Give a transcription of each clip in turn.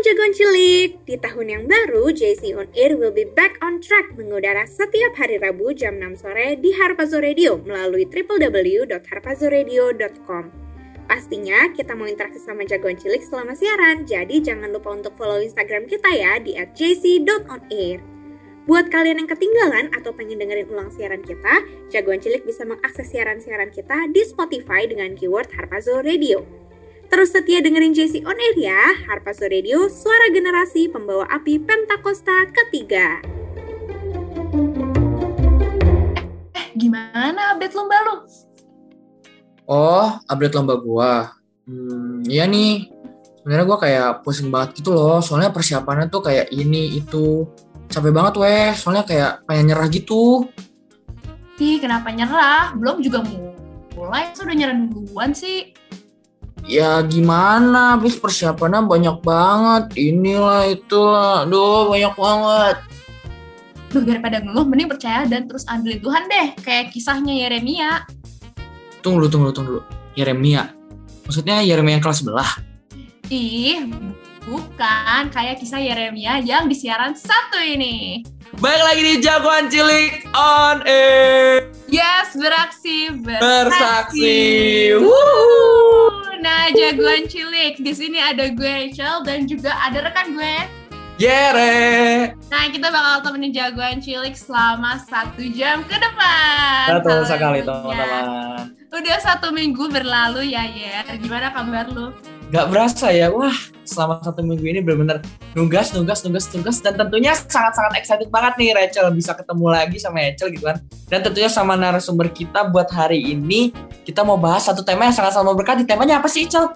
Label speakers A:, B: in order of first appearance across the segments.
A: jagoan cilik. Di tahun yang baru, JC On Air will be back on track mengudara setiap hari Rabu jam 6 sore di Harpazo Radio melalui www.harpazoradio.com. Pastinya kita mau interaksi sama jagoan cilik selama siaran, jadi jangan lupa untuk follow Instagram kita ya di @jc.onair. Buat kalian yang ketinggalan atau pengen dengerin ulang siaran kita, jagoan cilik bisa mengakses siaran-siaran kita di Spotify dengan keyword Harpazo Radio. Terus setia dengerin JC On Air ya, Harpazo Radio, suara generasi pembawa api Pentakosta ketiga.
B: Eh, gimana update lomba lu?
C: Oh, update lomba gua. Hmm, iya nih. Sebenarnya gua kayak pusing banget gitu loh. Soalnya persiapannya tuh kayak ini itu. Capek banget weh. Soalnya kayak pengen nyerah gitu.
B: Ih, kenapa nyerah? Belum juga mulai, sudah nyerah duluan sih.
C: Ya gimana, habis persiapannya banyak banget. Inilah itulah. Aduh, banyak banget.
B: Duh, daripada ngeluh, mending percaya dan terus andelin Tuhan deh. Kayak kisahnya Yeremia.
C: Tunggu dulu, tunggu dulu, tunggu dulu. Yeremia. Maksudnya Yeremia yang kelas sebelah.
B: Ih, bukan. Kayak kisah Yeremia yang di siaran satu ini.
C: Baik lagi di Jagoan Cilik on air.
B: Yes, beraksi,
C: Bersaksi.
B: Wuhu. Nah, jagoan cilik. Di sini ada gue Rachel dan juga ada rekan gue.
C: Yere.
B: Nah, kita bakal temenin jagoan cilik selama satu jam ke depan.
C: Betul sekali teman-teman.
B: Udah satu minggu berlalu ya, Yer. Gimana kabar lu?
C: Gak berasa ya, wah selama satu minggu ini benar-benar nugas, nugas, nugas, nugas dan tentunya sangat-sangat excited banget nih Rachel bisa ketemu lagi sama Rachel gitu kan. Dan tentunya sama narasumber kita buat hari ini kita mau bahas satu tema yang sangat-sangat memberkati. Temanya apa sih, Rachel?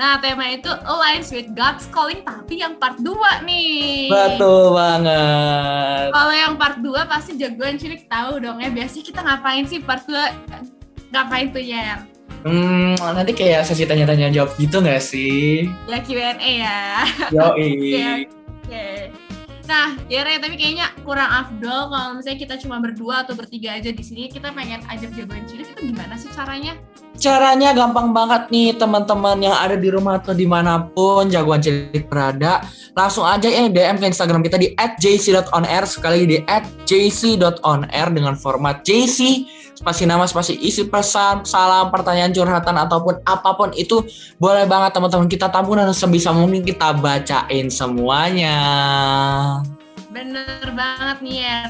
B: Nah, tema itu Aligns with God's Calling, tapi yang part 2 nih.
C: Betul banget.
B: Kalau yang part 2 pasti jagoan cilik tahu dong ya. Biasanya kita ngapain sih part 2? Ngapain tuh, Yer?
C: Hmm, nanti kayak sesi tanya-tanya jawab gitu gak sih?
B: Ya Q&A ya.
C: Yoi.
B: Oke. Nah, ya Re, tapi kayaknya kurang afdol kalau misalnya kita cuma berdua atau bertiga aja di sini. Kita pengen ajak jagoan cilik itu gimana sih caranya?
C: Caranya gampang banget nih teman-teman yang ada di rumah atau di mana pun jagoan cilik berada. Langsung aja ya DM ke Instagram kita di @jc.onair sekali lagi di @jc.onair dengan format JC spasi nama spasi isi pesan salam pertanyaan curhatan ataupun apa pun itu boleh banget teman-teman kita tampung dan sebisa mungkin kita bacain semuanya.
B: Bener banget nih ya.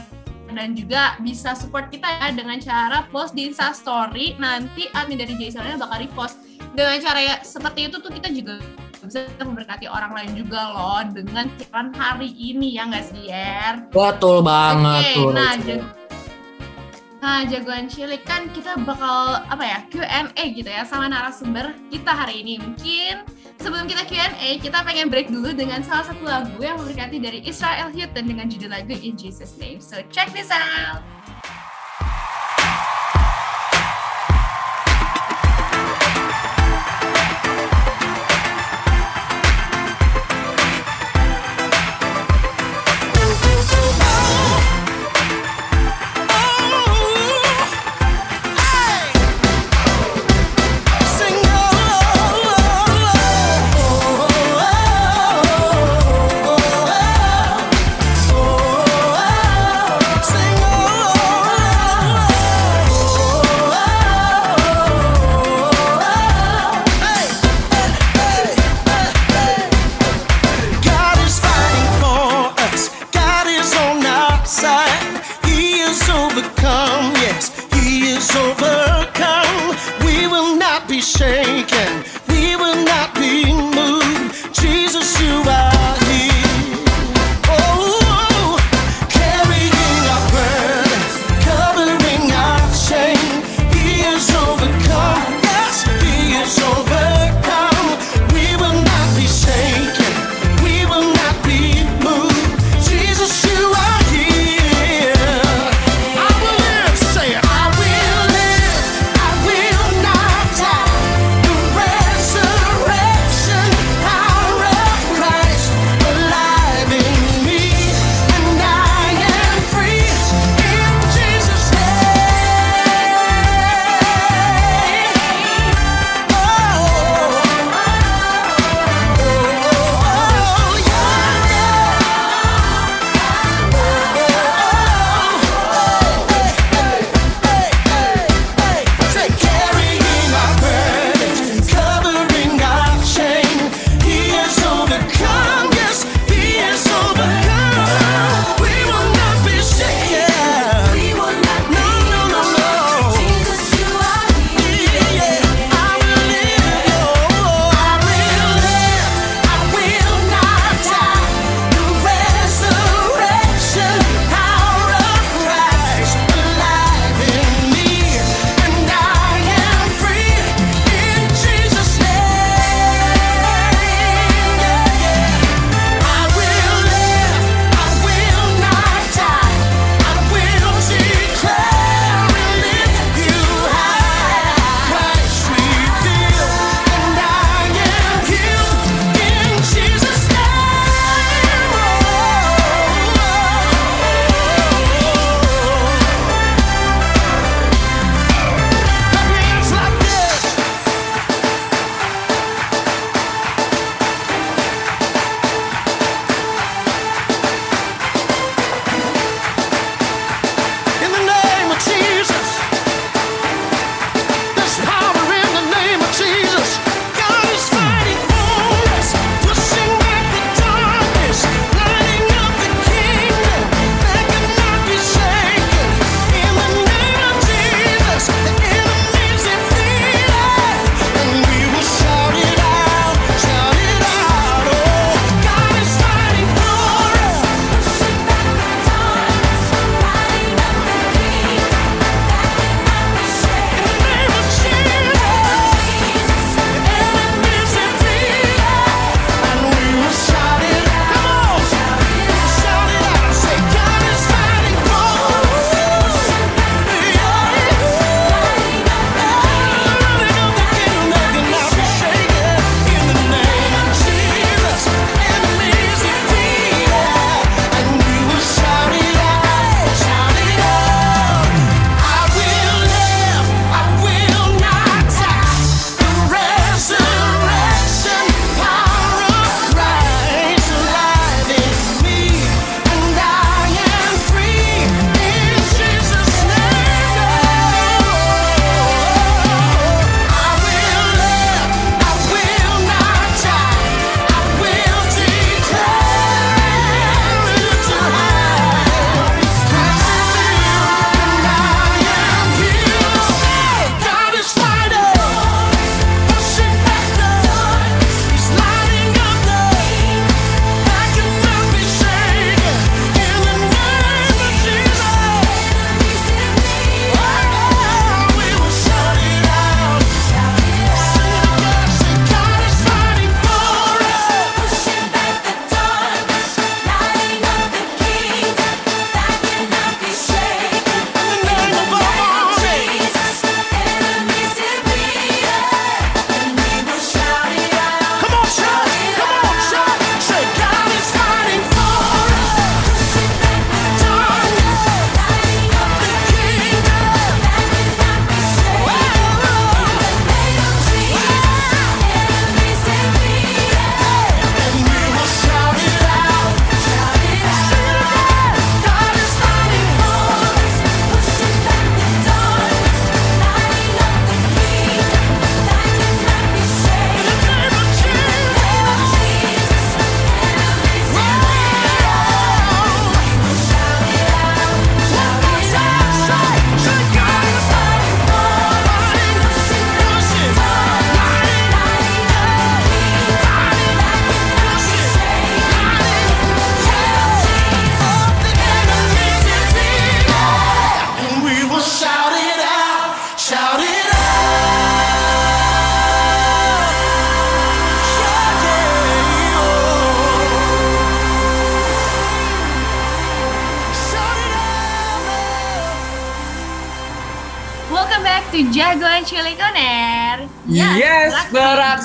B: Dan juga bisa support kita ya dengan cara post di Insta Story. Nanti admin dari Jasonnya bakal repost. Dengan cara ya seperti itu tuh kita juga bisa memberkati orang lain juga loh dengan siaran hari ini ya nggak sih Yer?
C: Betul banget
B: Oke,
C: tuh.
B: nah, nah jagoan cilik kan kita bakal apa ya Q&A gitu ya sama narasumber kita hari ini. Mungkin sebelum kita Q&A kita pengen break dulu dengan salah satu lagu yang memberkati dari Israel Houghton dengan judul lagu In Jesus Name. So check this out.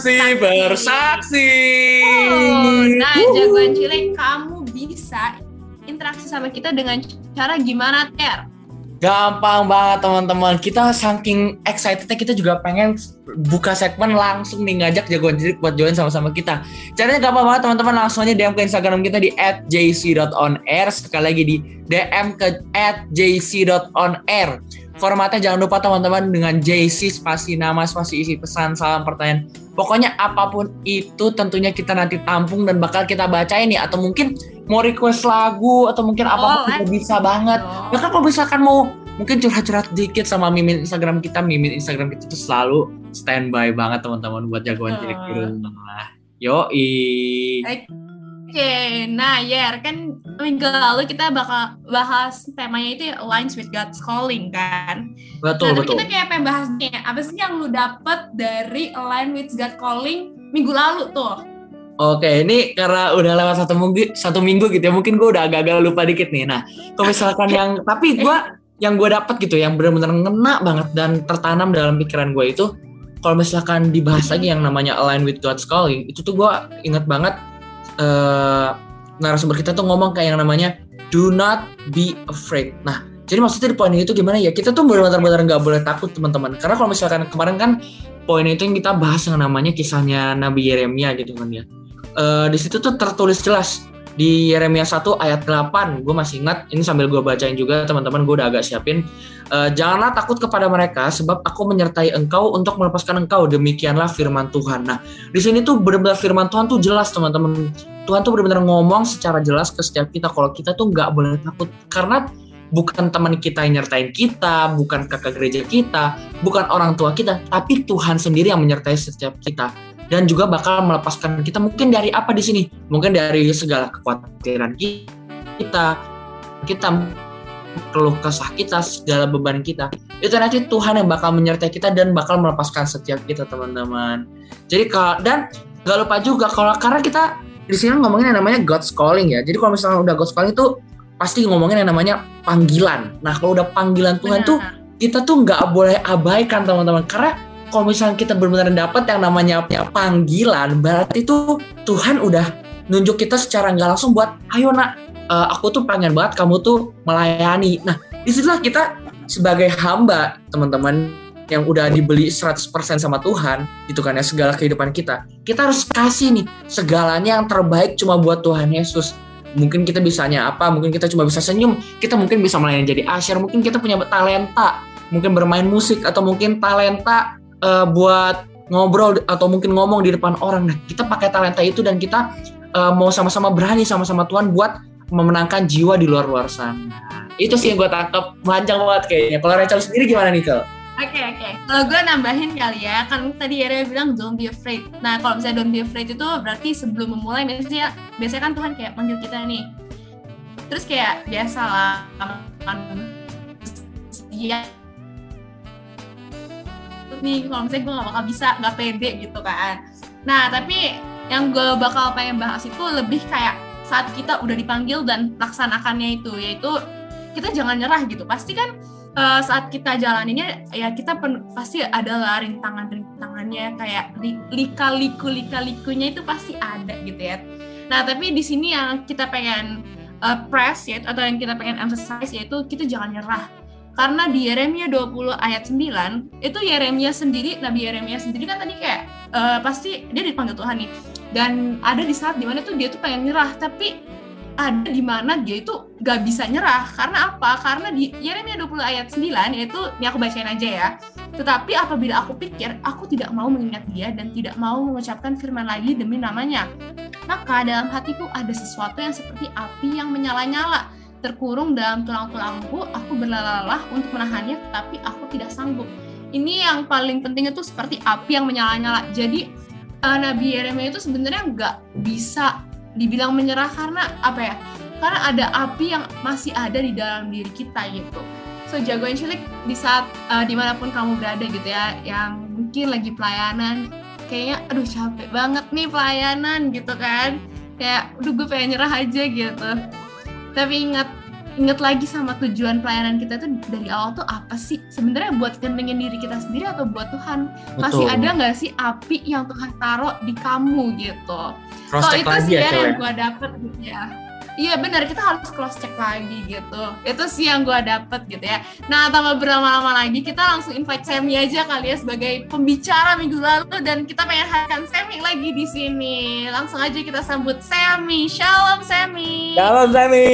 C: Beraksi, bersaksi.
B: Oh, nah, Jagoan Cilik, kamu bisa interaksi sama kita dengan cara gimana, Ter?
C: Gampang banget teman-teman. Kita saking excitednya kita juga pengen buka segmen langsung nih ngajak jagoan cilik buat join sama-sama kita. Caranya gampang banget teman-teman langsung aja DM ke Instagram kita di @jc.onair sekali lagi di DM ke @jc.onair. Formatnya jangan lupa teman-teman dengan JC spasi nama spasi isi pesan salam pertanyaan. Pokoknya apa pun itu tentunya kita nanti tampung dan bakal kita bacain nih atau mungkin mau request lagu atau mungkin apa pun kita bisa banget. Bahkan kalau misalkan mau mungkin curhat-curhat dikit sama mimin Instagram kita, mimin Instagram kita tuh selalu standby banget teman-teman buat jagoan cilik di rumah. Yoi.
B: Oke, nah Yer, kan minggu lalu kita bakal bahas temanya itu Aligns with God's Calling kan?
C: Betul,
B: nah,
C: betul.
B: kita kayak pengen bahas nih, apa sih yang lu dapet dari Align with God's Calling minggu lalu tuh?
C: Oke, ini karena udah lewat satu minggu, satu minggu gitu ya, mungkin gue udah agak-agak lupa dikit nih. Nah, kalau misalkan yang, tapi gue yang gue dapet gitu, yang benar-benar ngena banget dan tertanam dalam pikiran gue itu, kalau misalkan dibahas lagi yang namanya Align with God's Calling, itu tuh gue inget banget uh, narasumber kita tuh ngomong kayak yang namanya do not be afraid. Nah, jadi maksudnya di poin itu gimana ya? Kita tuh benar-benar nggak boleh takut teman-teman. Karena kalau misalkan kemarin kan poin itu yang kita bahas yang namanya kisahnya Nabi Yeremia gitu kan ya. Uh, di situ tuh tertulis jelas di Yeremia 1 ayat 8 gue masih ingat ini sambil gue bacain juga teman-teman gue udah agak siapin. Uh, janganlah takut kepada mereka sebab aku menyertai engkau untuk melepaskan engkau demikianlah firman Tuhan. Nah di sini tuh benar-benar firman Tuhan tuh jelas teman-teman. Tuhan tuh benar-benar ngomong secara jelas ke setiap kita kalau kita tuh nggak boleh takut. Karena bukan teman kita yang nyertain kita, bukan kakak gereja kita, bukan orang tua kita, tapi Tuhan sendiri yang menyertai setiap kita dan juga bakal melepaskan kita mungkin dari apa di sini? Mungkin dari segala kekhawatiran kita, kita keluh kesah kita, segala beban kita. Itu nanti Tuhan yang bakal menyertai kita dan bakal melepaskan setiap kita teman-teman. Jadi kalau dan gak lupa juga kalau karena kita di sini ngomongin yang namanya God's calling ya. Jadi kalau misalnya udah God's calling itu pasti ngomongin yang namanya panggilan. Nah kalau udah panggilan Tuhan
B: Benar.
C: tuh kita tuh nggak boleh abaikan teman-teman karena kalau misalnya kita benar-benar dapat yang namanya panggilan berarti tuh Tuhan udah nunjuk kita secara nggak langsung buat ayo nak eh, aku tuh pengen banget kamu tuh melayani. Nah di situlah kita sebagai hamba teman-teman yang udah dibeli 100% sama Tuhan gitu kan ya segala kehidupan kita kita harus kasih nih segalanya yang terbaik cuma buat Tuhan Yesus mungkin kita bisanya apa mungkin kita cuma bisa senyum kita mungkin bisa melayani jadi asyar mungkin kita punya talenta mungkin bermain musik atau mungkin talenta uh, buat ngobrol atau mungkin ngomong di depan orang nah kita pakai talenta itu dan kita uh, mau sama-sama berani sama-sama Tuhan buat memenangkan jiwa di luar-luar sana itu sih yang gue tangkap panjang banget kayaknya kalau Rachel sendiri gimana nih Kel?
B: Oke oke. Kalau gue nambahin kali ya, kan tadi Yara bilang don't be afraid. Nah kalau misalnya don't be afraid itu berarti sebelum memulai biasanya biasanya kan Tuhan kayak manggil kita nih. Terus kayak biasa lah kan ya nih kalau misalnya gue gak bakal bisa nggak pede gitu kan. Nah tapi yang gue bakal pengen bahas itu lebih kayak saat kita udah dipanggil dan laksanakannya itu yaitu kita jangan nyerah gitu. Pasti kan uh, saat kita jalaninnya ya kita pen, pasti ada lah rintangan rintangannya kayak li, lika liku lika likunya itu pasti ada gitu ya nah tapi di sini yang kita pengen uh, press ya atau yang kita pengen emphasize yaitu kita jangan nyerah karena di Yeremia 20 ayat 9 itu Yeremia sendiri Nabi Yeremia sendiri kan tadi kayak uh, pasti dia dipanggil Tuhan nih dan ada di saat di mana tuh dia tuh pengen nyerah tapi ada di mana dia itu gak bisa nyerah karena apa? Karena di Yeremia 20 ayat 9 yaitu ini aku bacain aja ya. Tetapi apabila aku pikir aku tidak mau mengingat dia dan tidak mau mengucapkan firman lagi demi namanya, maka dalam hatiku ada sesuatu yang seperti api yang menyala-nyala. Terkurung dalam tulang-tulangku, aku berlelah untuk menahannya tetapi aku tidak sanggup. Ini yang paling penting itu seperti api yang menyala-nyala. Jadi uh, Nabi Yeremia itu sebenarnya nggak bisa dibilang menyerah karena apa ya? Karena ada api yang masih ada di dalam diri kita gitu. So jagoan cilik di saat uh, di mana pun kamu berada gitu ya yang mungkin lagi pelayanan. Kayaknya aduh capek banget nih pelayanan gitu kan. Kayak udah gue pengen nyerah aja gitu tapi ingat inget lagi sama tujuan pelayanan kita tuh dari awal tuh apa sih? Sebenarnya buat kentengin diri kita sendiri atau buat Tuhan? Masih
C: Betul.
B: ada nggak sih api yang Tuhan taruh di kamu gitu? Kalau
C: check
B: itu sih
C: ya,
B: ya yang
C: ya.
B: gue dapet gitu ya. Iya benar kita harus cross check lagi gitu. Itu sih yang gue dapet gitu ya. Nah tanpa berlama-lama lagi kita langsung invite Semi aja kali ya sebagai pembicara minggu lalu dan kita pengen hadirkan Semi lagi di sini. Langsung aja kita sambut Semi. Shalom Semi.
C: Shalom Sami.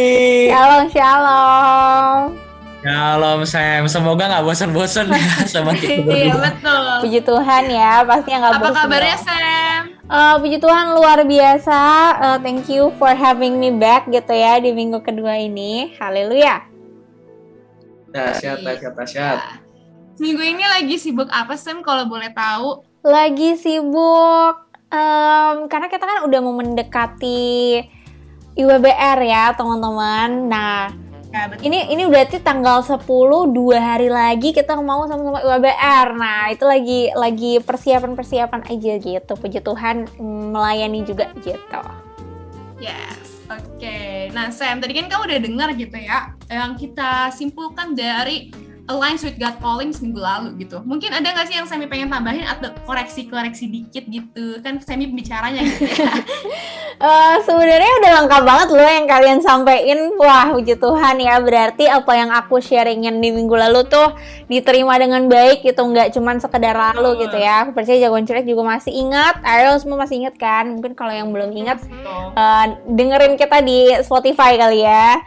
A: Shalom, shalom.
C: Shalom Sam. Semoga nggak bosan-bosan ya sama kita
B: Iya betul.
A: Puji Tuhan ya, pastinya nggak
B: Apa
A: bosan
B: kabarnya
A: dong.
B: Sam?
A: Eh, puji Tuhan luar biasa. Eh, thank you for having me back gitu ya di minggu kedua ini. Haleluya.
C: Dahsyat, dahsyat, dahsyat.
B: Minggu ini lagi sibuk apa Sam kalau boleh tahu?
A: Lagi sibuk em, karena kita kan udah mau mendekati IWBR ya teman-teman. Nah
B: Ya betul.
A: ini ini berarti tanggal 10 dua hari lagi kita mau sama-sama IWBR. Nah itu lagi lagi persiapan-persiapan aja gitu. Puji Tuhan melayani juga gitu.
B: Yes, oke. Nah, Sam, tadi kan kamu udah dengar gitu ya, yang kita simpulkan dari Aligns with God Calling seminggu lalu gitu. Mungkin ada nggak sih yang Semi pengen tambahin atau koreksi-koreksi dikit gitu? Kan Semi bicaranya gitu ya.
A: Eh, sebenarnya udah lengkap banget loh yang kalian sampein. Wah, puji Tuhan ya. Berarti apa yang aku sharingin di minggu lalu tuh diterima dengan baik gitu. Nggak cuman sekedar lalu gitu ya. Aku percaya jagoan cilik juga masih ingat. Ayo semua masih ingat kan? Mungkin kalau yang belum ingat eh, dengerin kita di Spotify kali ya.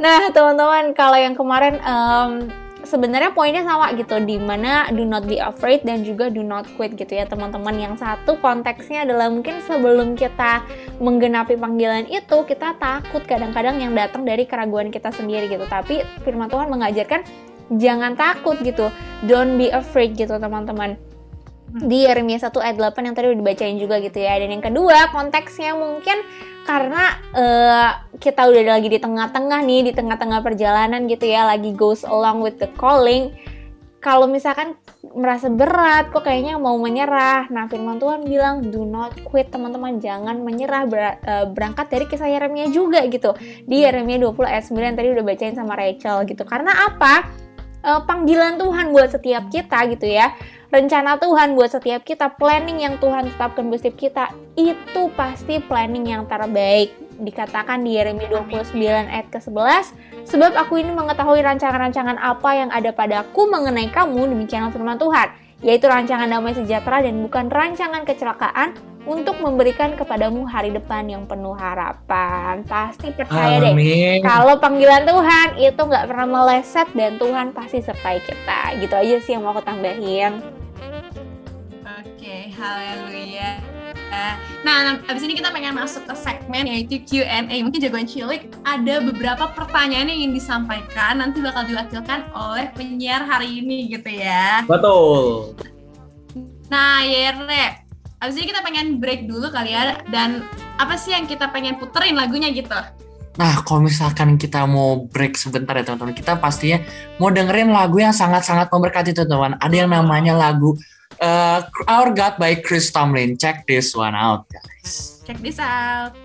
A: Nah, teman-teman, kalau yang kemarin em, sebenarnya poinnya sama gitu, di mana do not be afraid dan juga do not quit gitu ya, teman-teman. Yang satu konteksnya adalah mungkin sebelum kita menggenapi panggilan itu, kita takut kadang-kadang yang datang dari keraguan kita sendiri gitu. Tapi firman Tuhan mengajarkan jangan takut gitu. Don't be afraid gitu, teman-teman di Yeremia 1 ayat 8 yang tadi udah dibacain juga gitu ya. Dan yang kedua, konteksnya mungkin karena eh, kita udah lagi di tengah-tengah nih, di tengah-tengah perjalanan gitu ya, lagi goes along with the calling. Kalau misalkan merasa berat, kok kayaknya mau menyerah. Nah, firman Tuhan bilang, do not quit, teman-teman. Jangan menyerah, ber- eh, berangkat dari kisah Yeremia juga gitu. Di Yeremia 20 ayat 9 tadi udah bacain sama Rachel gitu. Karena apa? Eh, panggilan Tuhan buat setiap kita gitu ya. Rencana Tuhan buat setiap kita, planning yang Tuhan tetapkan buat setiap kita, itu pasti planning yang terbaik. Dikatakan di Yeremia 29 ayat ke-11, sebab aku ini mengetahui rancangan-rancangan apa yang ada padaku mengenai kamu, demikianlah firman Tuhan, yaitu rancangan damai sejahtera dan bukan rancangan kecelakaan untuk memberikan kepadamu hari depan yang penuh harapan. Pasti percaya deh,
C: Amin.
A: kalau panggilan Tuhan itu nggak pernah meleset dan Tuhan pasti sertai kita. Gitu aja sih yang mau aku tambahin.
B: Oke, haleluya. Nah, abis ini kita pengen masuk ke segmen yaitu Q&A. Mungkin jagoan cilik ada beberapa pertanyaan yang ingin disampaikan. Nanti bakal diwakilkan oleh penyiar hari ini gitu ya.
C: Betul.
B: Nah, Yere, abis ini kita pengen break dulu kali ya. Dan apa sih yang kita pengen puterin lagunya gitu?
C: Nah, kalau misalkan kita mau break sebentar ya teman-teman, kita pastinya mau dengerin lagu yang sangat-sangat memberkati teman-teman. Ada yang namanya lagu uh, Our God by Chris Tomlin. Check this one out, guys.
B: Check this out.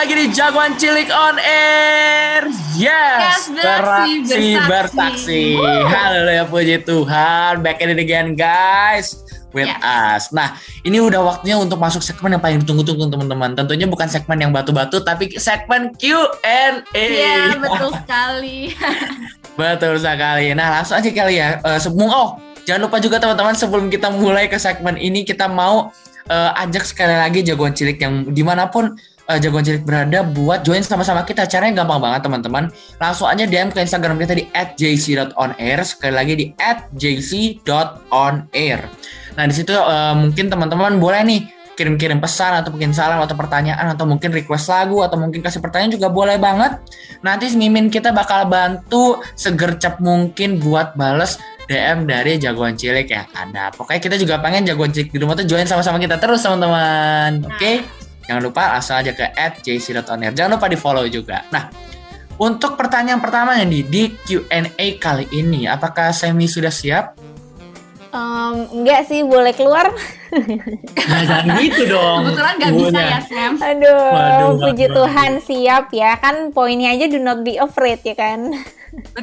C: Lagi di Jagoan Cilik on Air. Yes,
B: Yes, beraksi, bersaksi.
C: bersaksi. Haleluya puji Tuhan. Back in it again guys with
B: Yes.
C: us. Nah, ini udah waktunya untuk masuk segmen yang paling ditunggu-tunggu teman-teman. Tentunya bukan segmen yang batu-batu tapi segmen Q&A.
B: Iya, betul sekali.
C: Betul sekali. Nah, langsung aja kali ya. Sebelum oh, jangan lupa juga teman-teman sebelum kita mulai ke segmen ini kita mau eh, ajak sekali lagi jagoan cilik yang di mana pun eh, jagoan cilik berada buat join sama-sama kita. Caranya gampang banget teman-teman. Langsung aja DM ke Instagram kita di @jc.onair. Sekali lagi di @jc.onair. Nah, di situ eh, mungkin teman-teman boleh nih kirim-kirim pesan atau mungkin salam atau pertanyaan atau mungkin request lagu atau mungkin kasih pertanyaan juga boleh banget. Nanti Mimin kita bakal bantu segercep mungkin buat bales DM dari jagoan cilik ya ada. Pokoknya kita juga pengen jagoan cilik di rumah tuh join sama-sama kita terus teman-teman. Oke? Jangan lupa langsung aja ke @jc.onair. Jangan lupa di follow juga. Nah, untuk pertanyaan pertamanya nih di Q&A kali ini, apakah Semi sudah siap?
A: Em, enggak sih, boleh keluar.
C: Nah, jangan gitu dong.
B: Kebetulan nggak bisa
C: Ibunya.
B: ya Sam.
A: Aduh,
C: Waduh,
A: puji
C: waduh,
A: Tuhan siap ya kan poinnya aja do not be afraid ya kan.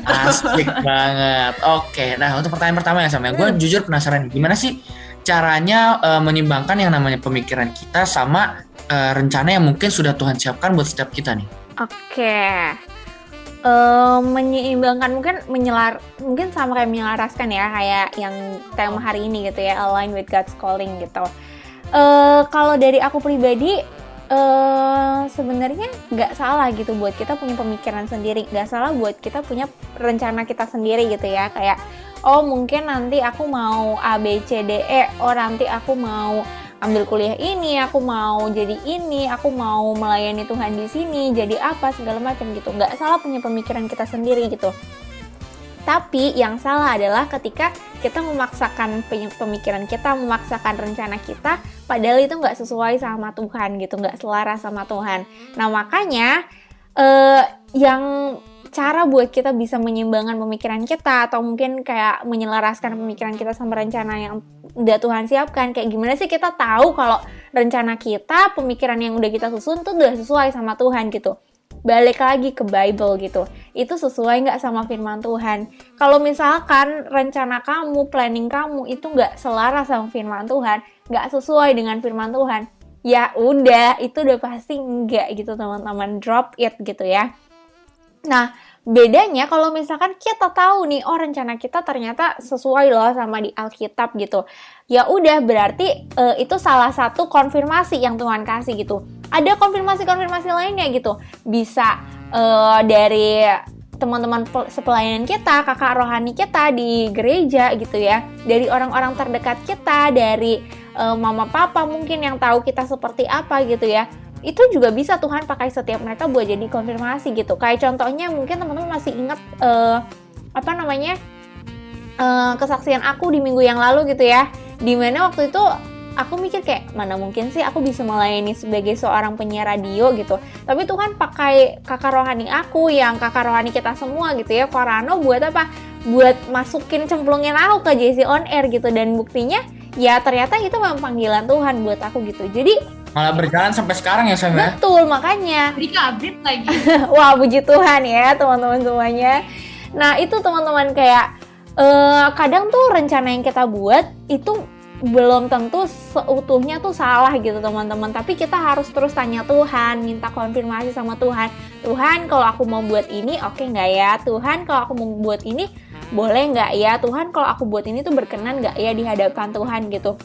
C: Asik banget. Oke, nah untuk pertanyaan pertama ya Sam ya, gue jujur penasaran gimana sih caranya eh, menyimbangkan yang namanya pemikiran kita sama eh, rencana yang mungkin sudah Tuhan siapkan buat setiap kita nih?
A: Oke. Eh, menyeimbangkan mungkin menyelar mungkin sama kayak menyelaraskan ya kayak yang tema hari ini gitu ya align with God's calling gitu. Eh kalau dari aku pribadi eh sebenarnya nggak salah gitu buat kita punya pemikiran sendiri nggak salah buat kita punya rencana kita sendiri gitu ya kayak oh mungkin nanti aku mau A B C D E oh nanti aku mau ambil kuliah ini, aku mau jadi ini, aku mau melayani Tuhan di sini, jadi apa segala macam gitu. Nggak salah punya pemikiran kita sendiri gitu. Tapi yang salah adalah ketika kita memaksakan pe- pemikiran kita, memaksakan rencana kita, padahal itu nggak sesuai sama Tuhan gitu, nggak selaras sama Tuhan. Nah makanya eh, yang cara buat kita bisa menyeimbangkan pemikiran kita atau mungkin kayak menyelaraskan pemikiran kita sama rencana yang udah Tuhan siapkan kayak gimana sih kita tahu kalau rencana kita pemikiran yang udah kita susun tuh udah sesuai sama Tuhan gitu balik lagi ke Bible gitu. Itu sesuai nggak sama firman Tuhan? Kalau misalkan rencana kamu planning kamu itu nggak selaras sama firman Tuhan nggak sesuai dengan firman Tuhan ya udah itu udah pasti enggak gitu teman-teman. Drop it gitu ya. Nah, bedanya kalau misalkan kita tahu nih, oh rencana kita ternyata sesuai loh sama di Alkitab gitu. Ya udah berarti eh, itu salah satu konfirmasi yang Tuhan kasih gitu. Ada konfirmasi-konfirmasi lainnya gitu. Bisa eh, dari teman-teman pel- sepelayanan kita, kakak rohani kita di gereja gitu ya. Dari orang-orang terdekat kita, dari eh, mama papa mungkin yang tahu kita seperti apa gitu ya itu juga bisa Tuhan pakai setiap mereka buat jadi konfirmasi gitu. Kayak contohnya mungkin teman-teman masih ingat eh, apa namanya eh, kesaksian aku di minggu yang lalu gitu ya. Di mana waktu itu aku mikir kayak mana mungkin sih aku bisa melayani sebagai seorang penyiar radio gitu. Tapi Tuhan pakai kakak rohani aku yang kakak rohani kita semua gitu ya, Korano buat apa? Buat masukin cemplungin aku ke JC on air gitu dan buktinya ya ternyata itu memang panggilan Tuhan buat aku gitu. Jadi
C: Malah berjalan sampai sekarang ya Sam ya?
A: Betul, makanya.
B: Jadi kabrit lagi.
A: Wah, puji Tuhan ya, teman-teman semuanya. Nah, itu teman-teman kayak eh, kadang tuh rencana yang kita buat itu belum tentu seutuhnya tuh salah gitu teman-teman tapi kita harus terus tanya Tuhan minta konfirmasi sama Tuhan Tuhan kalau aku mau buat ini oke nggak ya Tuhan kalau aku mau buat ini boleh nggak ya Tuhan kalau aku buat ini tuh berkenan nggak ya di hadapan Tuhan gitu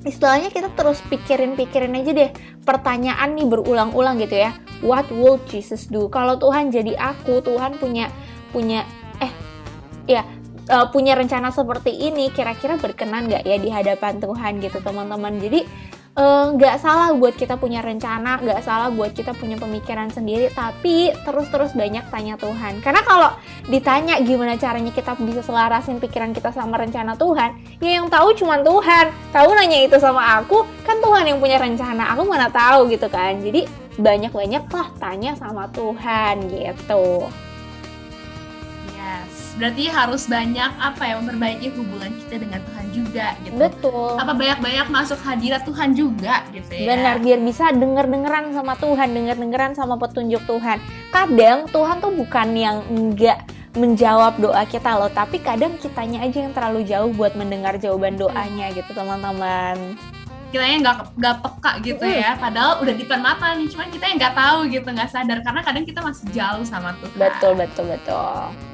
A: istilahnya kita terus pikirin-pikirin aja deh pertanyaan nih berulang-ulang gitu ya. What will Jesus do? Kalau Tuhan jadi aku Tuhan punya punya eh ya eh, punya rencana seperti ini kira-kira berkenan nggak ya di hadapan Tuhan gitu teman-teman? Jadi eh, nggak salah buat kita punya rencana nggak salah buat kita punya pemikiran sendiri tapi terus-terus banyak tanya Tuhan. Karena kalau ditanya gimana caranya kita bisa selarasin pikiran kita sama rencana Tuhan ya yang tahu cuma Tuhan. Tahu nanya itu sama aku kan Tuhan yang punya rencana. Aku mana tahu gitu kan. Jadi banyak-banyak lah tanya sama Tuhan gitu.
B: Berarti harus banyak apa ya memperbaiki hubungan kita dengan Tuhan juga gitu.
A: betul
B: Apa banyak-banyak masuk hadirat Tuhan juga gitu ya.
A: Benar, biar bisa denger-dengeran sama Tuhan, denger-dengeran sama petunjuk Tuhan. Kadang Tuhan tuh bukan yang enggak menjawab doa kita loh, tapi kadang kitanya aja yang terlalu jauh buat mendengar jawaban doanya gitu teman-teman.
B: Kitanya nggak nggak peka gitu ya. Padahal udah di depan mata nih, cuman kita yang nggak tahu gitu, nggak sadar karena kadang kita masih jauh sama Tuhan.
A: Betul, betul, betul.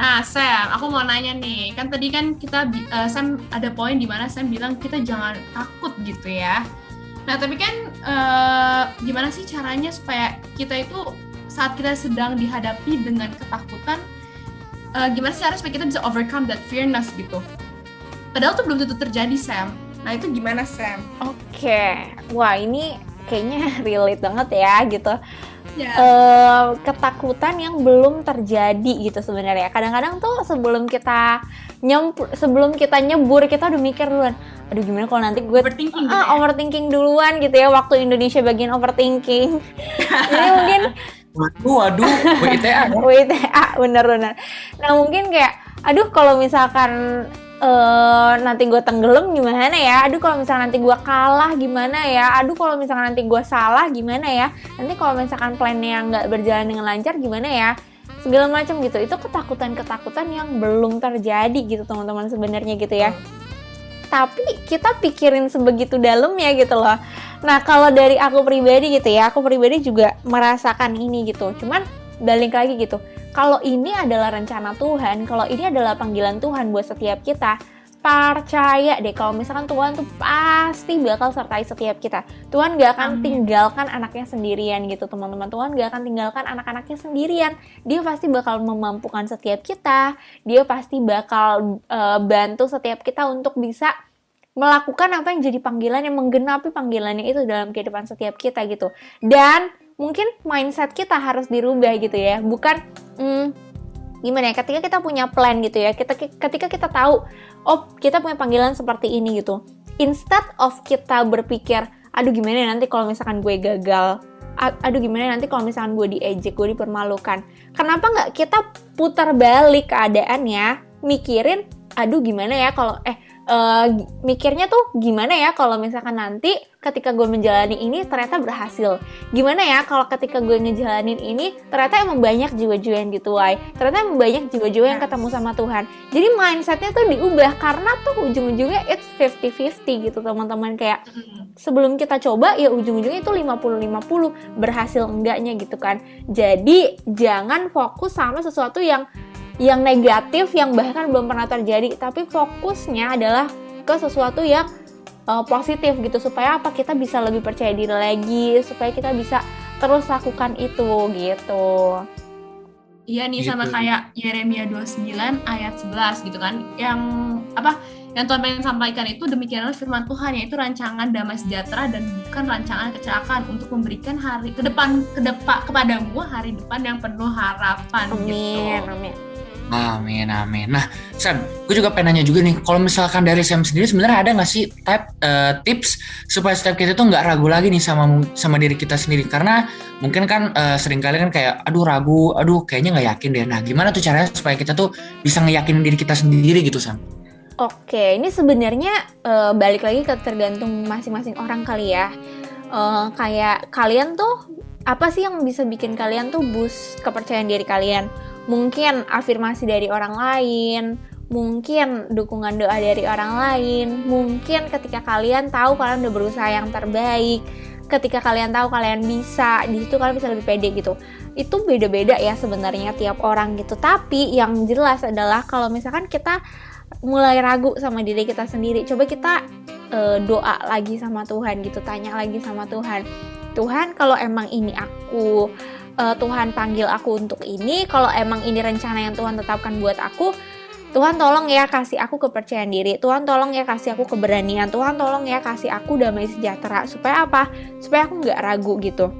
B: Nah, Sam, aku mau nanya nih. Kan tadi kan kita eh, Sam ada poin di mana Sam bilang kita jangan takut gitu ya. Nah, tapi kan eh, gimana sih caranya supaya kita itu saat kita sedang dihadapi dengan ketakutan, eh, gimana sih caranya supaya kita bisa overcome that fearness gitu? Padahal tuh belum tentu terjadi, Sam. Nah, itu gimana, Sam?
A: Oke, wah ini kayaknya relate banget ya gitu.
B: Ya.
A: eh ketakutan yang belum terjadi gitu sebenarnya. Kadang-kadang tuh sebelum kita nyempur, sebelum kita nyebur kita udah mikir duluan. Aduh gimana kalau nanti gue
B: overthinking gitu
A: ah,
B: ya?
A: overthinking duluan gitu ya waktu Indonesia bagian overthinking. Jadi mungkin
C: Waduh, waduh, WITA ya?
A: WTA bener-bener. Nah mungkin kayak aduh kalau misalkan eh nanti gue tenggelam gimana ya? Aduh kalau misalkan nanti gue kalah gimana ya? Aduh kalau misalkan nanti gue salah gimana ya? Nanti kalau misalkan plannya nggak berjalan dengan lancar gimana ya? Segala macam gitu. Itu ketakutan-ketakutan yang belum terjadi gitu teman-teman sebenarnya gitu ya. Tapi kita pikirin sebegitu dalamnya gitu loh. Nah kalau dari aku pribadi gitu ya aku pribadi juga merasakan ini gitu. Cuman balik lagi gitu kalau ini adalah rencana Tuhan kalau ini adalah panggilan Tuhan buat setiap kita percaya deh kalau misalkan Tuhan tuh pasti bakal sertai setiap kita. Tuhan gak akan
B: Amin.
A: tinggalkan anaknya sendirian gitu teman-teman. Tuhan gak akan tinggalkan anak-anaknya sendirian. Dia pasti bakal memampukan setiap kita. Dia pasti bakal eh, bantu setiap kita untuk bisa melakukan apa yang jadi panggilan yang menggenapi panggilannya itu dalam kehidupan setiap kita gitu. Dan mungkin mindset kita harus dirubah gitu ya. Bukan hmm, gimana ya ketika kita punya plan gitu ya kita ketika kita tahu oh kita punya panggilan seperti ini gitu. Instead of kita berpikir aduh gimana ya nanti kalau misalkan gue gagal? Aduh gimana ya nanti kalau misalkan gue diejek gue dipermalukan? Kenapa nggak kita putar balik keadaannya mikirin aduh gimana ya kalau eh gi- mikirnya tuh gimana ya kalau misalkan nanti ketika gue menjalani ini ternyata berhasil? Gimana ya kalau ketika gue ngejalanin ini ternyata emang banyak jiwa-jiwa yang dituai ternyata emang banyak jiwa-jiwa yang ketemu sama Tuhan. Jadi mindsetnya tuh diubah karena tuh ujung-ujungnya it's 50-50 gitu teman-teman. Kayak sebelum kita coba ya ujung-ujungnya itu 50-50 berhasil enggaknya gitu kan. Jadi jangan fokus sama sesuatu yang yang negatif yang bahkan belum pernah terjadi tapi fokusnya adalah ke sesuatu yang uh, positif gitu supaya apa kita bisa lebih percaya diri lagi supaya kita bisa terus lakukan itu gitu
B: Iya nih sama
C: Gitu.
B: kayak Yeremia 29 ayat 11 gitu kan. Yang apa? Yang Tuhan pengen sampaikan itu demikianlah firman Tuhan yaitu rancangan damai sejahtera dan bukan rancangan kecelakaan untuk memberikan hari ke depan ke depan kepadamu hari depan yang penuh harapan
A: amin
B: gitu.
A: amin
C: Amin, amin. Nah, Sam, gue juga pengen nanya juga nih, kalau misalkan dari Sam sendiri sebenarnya ada nggak sih type, eh, tips supaya setiap kita tuh nggak ragu lagi nih sama sama diri kita sendiri? Karena mungkin kan eh, sering kali kan kayak, aduh ragu, aduh kayaknya nggak yakin deh. Nah, gimana tuh caranya supaya kita tuh bisa ngeyakinin diri kita sendiri gitu, Sam?
A: Oke, ini sebenarnya eh, balik lagi ke tergantung masing-masing orang kali ya. Eh, kayak kalian tuh apa sih yang bisa bikin kalian tuh boost kepercayaan diri kalian? Mungkin afirmasi dari orang lain, mungkin dukungan doa dari orang lain, mungkin ketika kalian tahu kalian udah berusaha yang terbaik, ketika kalian tahu kalian bisa, di situ kalian bisa lebih pede gitu. Itu beda-beda ya sebenarnya tiap orang gitu. Tapi yang jelas adalah kalau misalkan kita mulai ragu sama diri kita sendiri coba kita eh, doa lagi sama Tuhan gitu tanya lagi sama Tuhan Tuhan kalau emang ini aku eh, Tuhan panggil aku untuk ini kalau emang ini rencana yang Tuhan tetapkan buat aku Tuhan tolong ya kasih aku kepercayaan diri. Tuhan tolong ya kasih aku keberanian. Tuhan tolong ya kasih aku damai sejahtera. Supaya apa? Supaya aku nggak ragu gitu.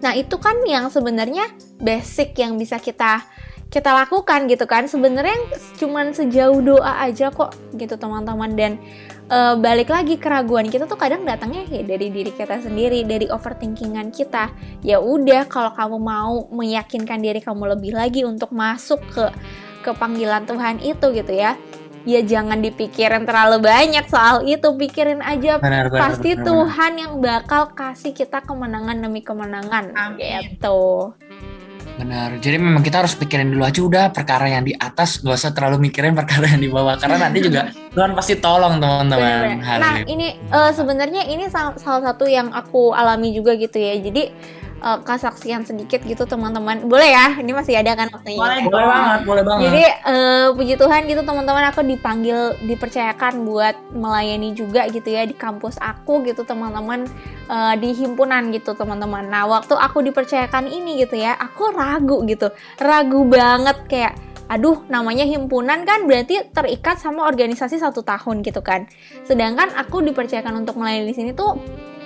A: Nah itu kan yang sebenarnya basic yang bisa kita kita lakukan gitu kan. Sebenarnya cuman sejauh doa aja kok gitu teman-teman. Dan eh, balik lagi keraguan kita tuh kadang datangnya ya dari diri kita sendiri dari overthinkingan kita. Ya udah kalau kamu mau meyakinkan diri kamu lebih lagi untuk masuk ke ke panggilan Tuhan itu gitu ya. Ya jangan dipikirin terlalu banyak soal itu pikirin aja
C: Benar,
A: pasti Tuhan yang bakal kasih kita kemenangan demi kemenangan
B: Amin.
A: gitu
C: Benar. Jadi memang kita harus pikirin dulu aja udah perkara yang di atas, gak usah terlalu mikirin perkara yang di bawah karena nanti juga Tuhan pasti tolong teman-teman.
A: Nah ini eh, sebenarnya ini sal- salah satu yang aku alami juga gitu ya. Jadi eh, kesaksian sedikit gitu teman-teman. Boleh ya? Ini masih ada kan waktunya.
B: Boleh.
C: boleh banget, boleh banget.
A: Jadi eh, puji Tuhan gitu teman-teman aku dipanggil dipercayakan buat melayani juga gitu ya di kampus aku gitu teman-teman eh, di himpunan gitu teman-teman. Nah waktu aku dipercayakan ini gitu ya aku ragu gitu ragu banget kayak aduh namanya himpunan kan berarti terikat sama organisasi satu tahun gitu kan. Sedangkan aku dipercayakan untuk melayani di sini tuh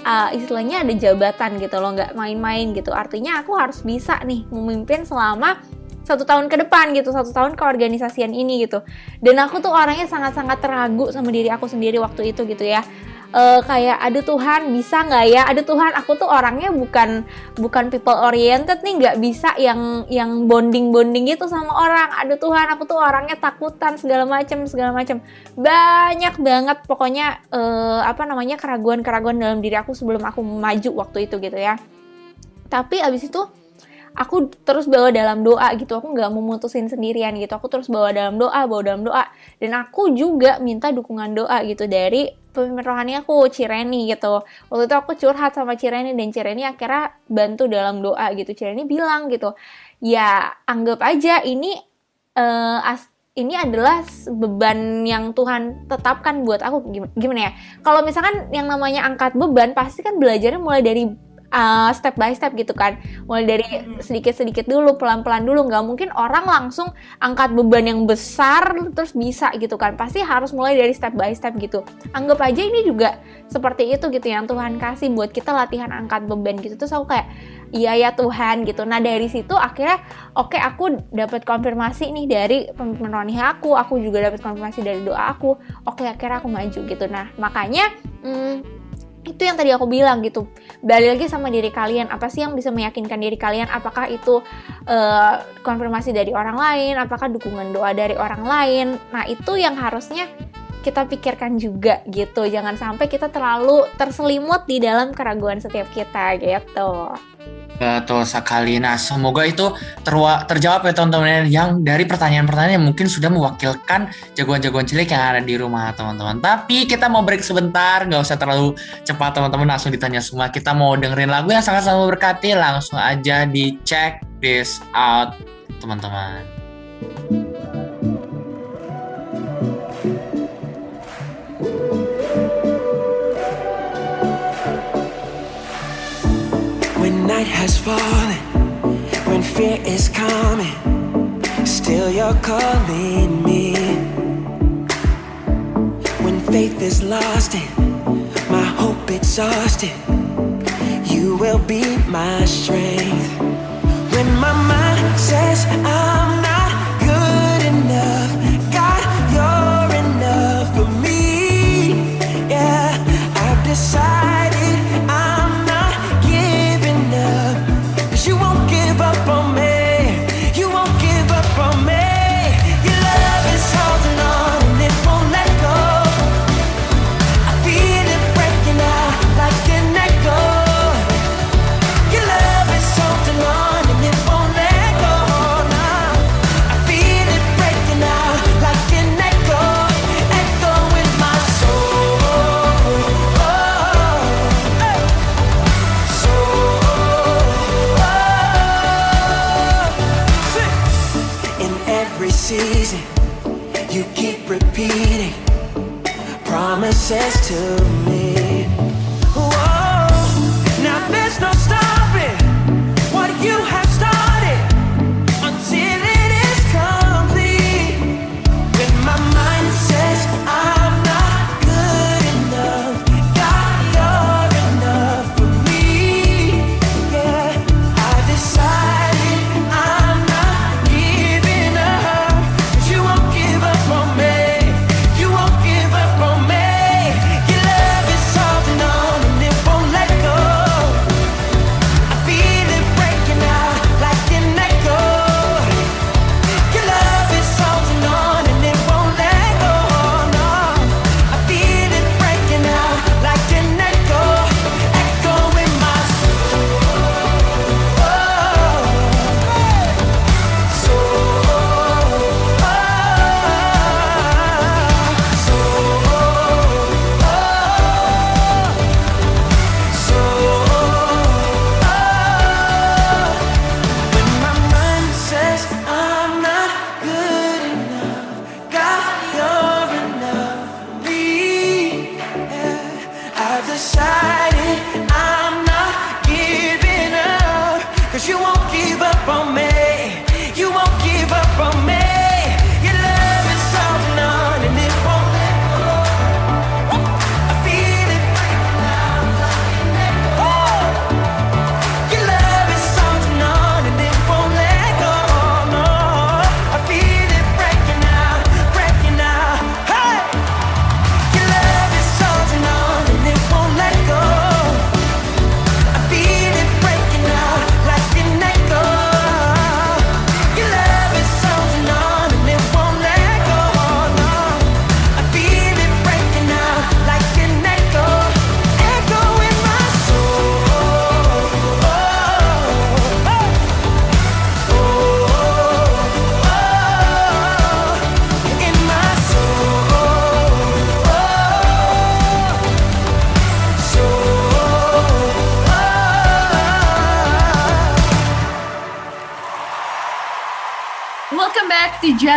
A: uh, istilahnya ada jabatan gitu loh nggak main-main gitu. Artinya aku harus bisa nih memimpin selama satu tahun ke depan gitu satu tahun keorganisasian ini gitu dan aku tuh orangnya sangat-sangat ragu sama diri aku sendiri waktu itu gitu ya eh, kayak aduh Tuhan bisa nggak ya? Aduh Tuhan aku tuh orangnya bukan bukan people oriented nih nggak bisa yang yang bonding bonding gitu sama orang. Aduh Tuhan aku tuh orangnya takutan segala macam segala macam banyak banget pokoknya eh, apa namanya keraguan keraguan dalam diri aku sebelum aku maju waktu itu gitu ya. Tapi abis itu aku terus bawa dalam doa gitu. Aku nggak mau mutusin sendirian gitu. Aku terus bawa dalam doa bawa dalam doa. Dan aku juga minta dukungan doa gitu dari pemimpin rohani aku Cireni gitu. Waktu itu aku curhat sama Cireni dan Cireni akhirnya bantu dalam doa gitu. Cireni bilang gitu ya anggap aja ini eh, as- ini adalah beban yang Tuhan tetapkan buat aku. Gim- gimana ya? Kalau misalkan yang namanya angkat beban pasti kan belajarnya mulai dari uh, step by step gitu kan. Mulai dari sedikit-sedikit dulu pelan-pelan dulu. Nggak mungkin orang langsung angkat beban yang besar terus bisa gitu kan. Pasti harus mulai dari step by step gitu. Anggap aja ini juga seperti itu gitu yang Tuhan kasih buat kita latihan angkat beban gitu. Terus aku kayak iya ya Tuhan gitu. Nah dari situ akhirnya oke aku dapat konfirmasi nih dari pemimpin rohani aku. Aku juga dapat konfirmasi dari doa aku. Oke akhirnya aku maju gitu. Nah makanya hmm, itu yang tadi aku bilang gitu. Balik lagi sama diri kalian. Apa sih yang bisa meyakinkan diri kalian? Apakah itu eh, konfirmasi dari orang lain? Apakah dukungan doa dari orang lain? Nah itu yang harusnya kita pikirkan juga gitu. Jangan sampai kita terlalu terselimut di dalam keraguan setiap kita gitu
C: Betul sekali. Nah, semoga itu terwa- terjawab ya teman-teman yang dari pertanyaan-pertanyaan yang mungkin sudah mewakilkan jagoan-jagoan cilik yang ada di rumah teman-teman. Tapi kita mau break sebentar, nggak usah terlalu cepat teman-teman langsung ditanya semua. Kita mau dengerin lagu yang sangat-sangat memberkati, langsung aja di check this out teman-teman.
D: Night has fallen, when fear is coming, still you're calling me. When faith is lost and my hope exhausted, you will be my strength.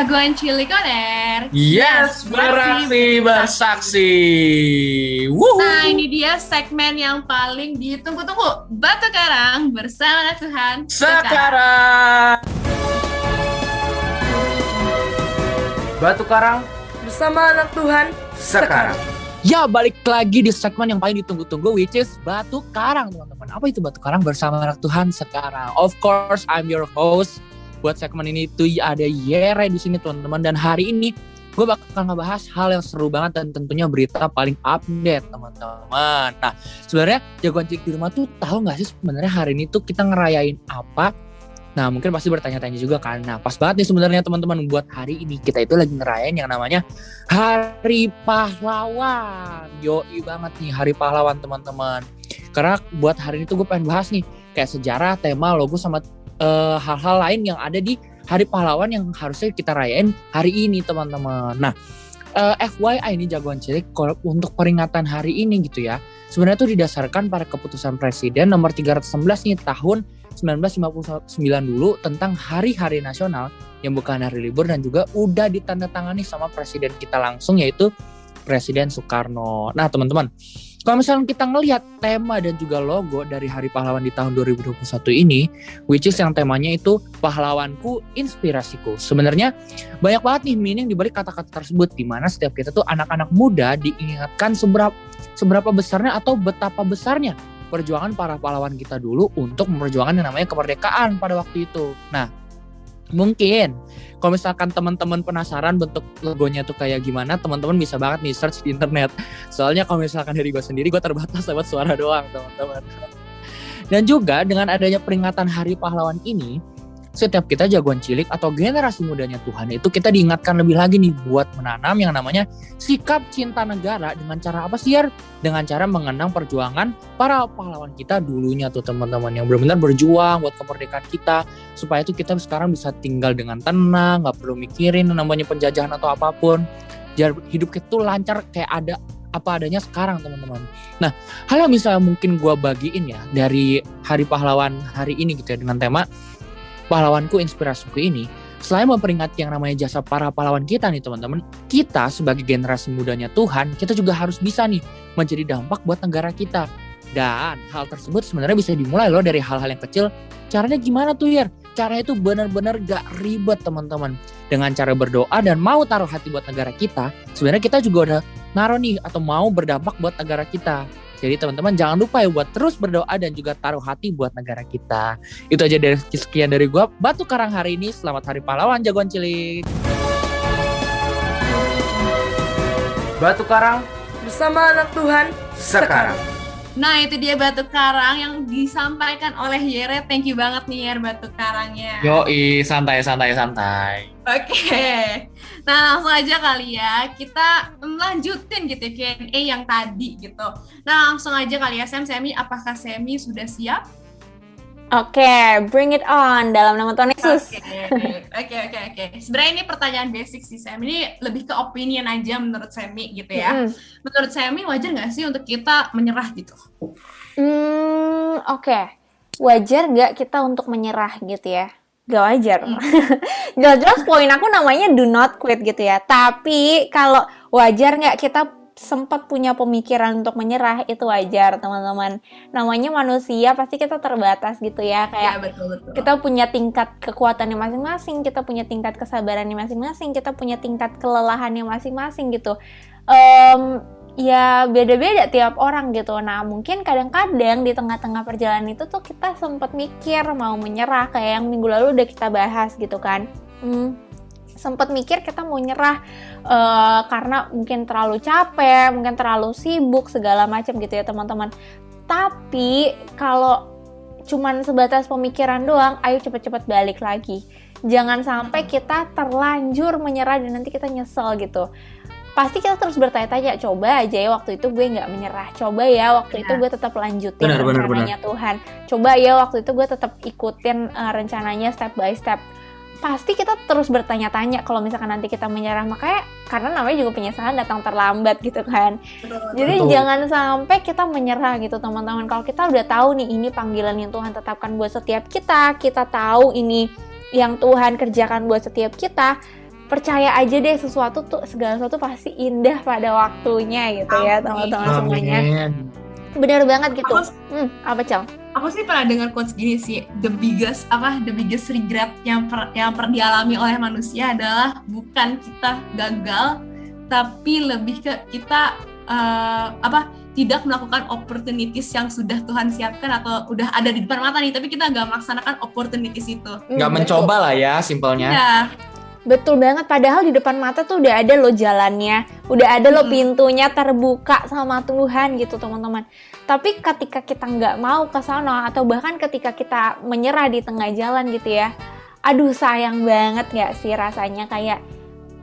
B: Jagoan Cilik on Air.
C: Yes, beraksi bersaksi. Wuhu.
B: Nah, ini dia segmen yang paling ditunggu-tunggu. Batu Karang bersama Tuhan
C: Sekarang.
E: Batu Karang
F: bersama anak Tuhan
E: sekarang.
C: Ya, balik lagi di segmen yang paling ditunggu-tunggu which is Batu Karang, teman-teman. Apa itu Batu Karang bersama anak Tuhan sekarang? Of course, I'm your host. Buat segmen ini tuh ada Yere di sini, teman-teman. Dan hari ini gue bakal ngebahas hal yang seru banget dan tentunya berita paling update, teman-teman. Nah, sebenarnya jagoan cilik di rumah tuh tahu nggak sih sebenarnya hari ini tuh kita ngerayain apa? Nah, mungkin pasti bertanya-tanya juga kan. Nah, pas banget nih sebenarnya teman-teman buat hari ini kita itu lagi ngerayain yang namanya Hari Pahlawan. Yoi banget nih Hari Pahlawan teman-teman. Karena buat hari ini tuh gue pengen bahas nih kayak sejarah, tema, logo sama eh, hal-hal lain yang ada di Hari Pahlawan yang harusnya kita rayain hari ini teman-teman. Nah, eh, FYI ini jagoan cilik untuk peringatan hari ini gitu ya. Sebenarnya itu didasarkan pada keputusan Presiden nomor 311 nih tahun 1959 dulu tentang hari-hari nasional yang bukan hari libur dan juga udah ditandatangani sama presiden kita langsung yaitu Presiden Soekarno. Nah teman-teman, kalau misalnya kita ngelihat tema dan juga logo dari Hari Pahlawan di tahun 2021 ini, which is yang temanya itu pahlawanku, inspirasiku. Sebenarnya banyak banget nih meaning di balik kata-kata tersebut, di mana setiap kita tuh anak-anak muda diingatkan seberapa seberapa besarnya atau betapa besarnya perjuangan para pahlawan kita dulu untuk memperjuangkan yang namanya kemerdekaan pada waktu itu. Nah, mungkin kalau misalkan teman-teman penasaran bentuk logonya tuh kayak gimana, teman-teman bisa banget nih search di internet. Soalnya kalau misalkan dari gue sendiri, gue terbatas lewat suara doang, teman-teman. Dan juga dengan adanya peringatan Hari Pahlawan ini, setiap kita jagoan cilik atau generasi mudanya Tuhan itu kita diingatkan lebih lagi nih buat menanam yang namanya sikap cinta negara dengan cara apa sih ya? Dengan cara mengenang perjuangan para pahlawan kita dulunya tuh teman-teman yang benar-benar berjuang buat kemerdekaan kita supaya tuh kita sekarang bisa tinggal dengan tenang, nggak perlu mikirin namanya penjajahan atau apa pun. Biar hidup kita tuh lancar kayak ada apa adanya sekarang teman-teman. Nah, hal yang bisa mungkin gua bagiin ya dari Hari Pahlawan hari ini gitu ya dengan tema pahlawanku inspirasiku ini selain memperingati yang namanya jasa para pahlawan kita nih teman-teman kita sebagai generasi mudanya Tuhan kita juga harus bisa nih menjadi dampak buat negara kita. Dan hal tersebut sebenarnya bisa dimulai loh dari hal-hal yang kecil. Caranya gimana tuh ya caranya itu benar-benar gak ribet teman-teman. Dengan cara berdoa dan mau taruh hati buat negara kita sebenarnya kita juga udah naruh nih atau mau berdampak buat negara kita jadi teman-teman jangan lupa ya buat terus berdoa dan juga taruh hati buat negara kita. Itu aja dari sekian dari gua Batu Karang hari ini. Selamat Hari Pahlawan Jagoan Cilik.
E: Batu Karang
F: bersama anak Tuhan
E: sekarang.
B: Nah, itu dia Batu Karang yang disampaikan oleh Yere. Thank you banget nih Yer Batu Karangnya.
C: Yoi, santai santai santai.
B: Oke. Nah, langsung aja kali ya. Kita lanjutin gitu ya Q&A yang tadi gitu. Nah, langsung aja kali ya Sam Semi, apakah Semi sudah siap?
A: Oke, bring it on dalam nama Tuhan Yesus.
B: Oke, oke, oke. Sebenarnya ini pertanyaan basic sih Sam. Ini lebih ke opinion aja menurut Semi gitu ya.
A: Mm.
B: Menurut Semi wajar nggak sih untuk kita menyerah gitu?
A: Hmm, oke. Wajar nggak kita untuk menyerah gitu ya? Gak wajar.
B: Hmm.
A: Jelas-jelas poin aku namanya do not quit gitu ya. Tapi kalau wajar nggak kita sempat punya pemikiran untuk menyerah itu wajar teman-teman. Namanya manusia pasti kita terbatas gitu ya. Kayak
B: Iya, betul betul.
A: kita punya tingkat kekuatannya masing-masing, kita punya tingkat kesabarannya masing-masing, kita punya tingkat kelelahannya masing-masing gitu. Em, ya beda-beda tiap orang gitu. Nah mungkin kadang-kadang di tengah-tengah perjalanan itu tuh kita sempat mikir mau menyerah kayak yang minggu lalu udah kita bahas gitu kan. Hmm, sempat mikir kita mau nyerah eh, karena mungkin terlalu capek, mungkin terlalu sibuk segala macam gitu ya teman-teman. Tapi kalau cuman sebatas pemikiran doang, ayo cepet-cepet balik lagi. Jangan sampai kita terlanjur menyerah dan nanti kita nyesel gitu. Pasti kita terus bertanya-tanya, coba aja ya waktu itu gue nggak menyerah. Coba ya waktu itu gue tetap lanjutin
C: Benar, benar,
A: rencananya Tuhan. Coba ya waktu itu gue tetap ikutin eh, rencananya step by step. Pasti kita terus bertanya-tanya kalau misalkan nanti kita menyerah. Makanya karena namanya juga penyesalan datang terlambat gitu kan. Jadi
C: Betul.
A: jangan sampai kita menyerah gitu teman-teman. Kalau kita udah tahu nih ini panggilan yang Tuhan tetapkan buat setiap kita, kita tahu ini yang Tuhan kerjakan buat setiap kita percaya aja deh sesuatu tuh segala sesuatu pasti indah pada waktunya gitu ya
B: Amin.
A: teman-teman semuanya
C: Amin.
A: Bener banget gitu.
B: Aku-
A: hmm, apa cel?
B: Aku sih pernah dengar quotes gini sih. The biggest apa the biggest regret yang per, yang pernah dialami oleh manusia adalah bukan kita gagal tapi lebih ke kita eh, apa tidak melakukan opportunities yang sudah Tuhan siapkan atau udah ada di depan mata nih tapi kita nggak melaksanakan opportunities itu.
A: Hmm,
C: Nggak mencoba lah ya simpelnya.
B: ya
A: Betul banget, padahal di depan mata tuh udah ada lo jalannya, udah ada lo
B: Hmm.
A: pintunya terbuka sama Tuhan gitu teman-teman. Tapi ketika kita nggak mau ke sana atau bahkan ketika kita menyerah di tengah jalan gitu ya, aduh sayang banget nggak sih rasanya? Kayak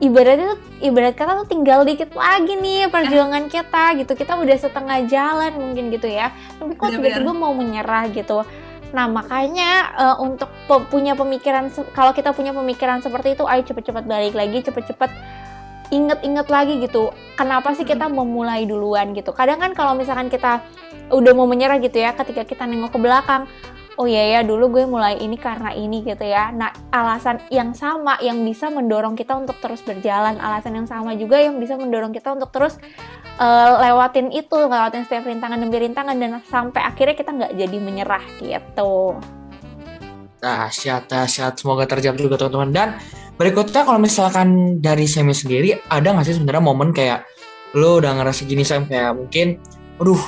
A: ibaratnya tuh ibarat kata tuh tinggal dikit lagi nih perjuangan kita gitu. Kita udah setengah jalan mungkin gitu ya. Tapi kok tiba-tiba mau menyerah gitu Nah makanya eh, untuk pe- punya pemikiran kalau kita punya pemikiran seperti itu, ayo cepet-cepet balik lagi, cepet-cepet inget-inget lagi gitu. Kenapa sih kita memulai duluan gitu? Kadang kan kalau misalkan kita udah mau menyerah gitu ya, ketika kita nengok ke belakang, oh iya ya dulu gue mulai ini karena ini gitu ya. Nah alasan yang sama yang bisa mendorong kita untuk terus berjalan, alasan yang sama juga yang bisa mendorong kita untuk terus eh, lewatin itu, lewatin setiap rintangan demi rintangan dan sampai akhirnya kita nggak jadi menyerah gitu.
C: Dahsyat, dahsyat. Semoga terjawab juga teman-teman. Dan berikutnya kalau misalkan dari Semi sendiri, ada nggak sih sebenarnya momen kayak lo udah ngerasa gini Sam kayak mungkin, aduh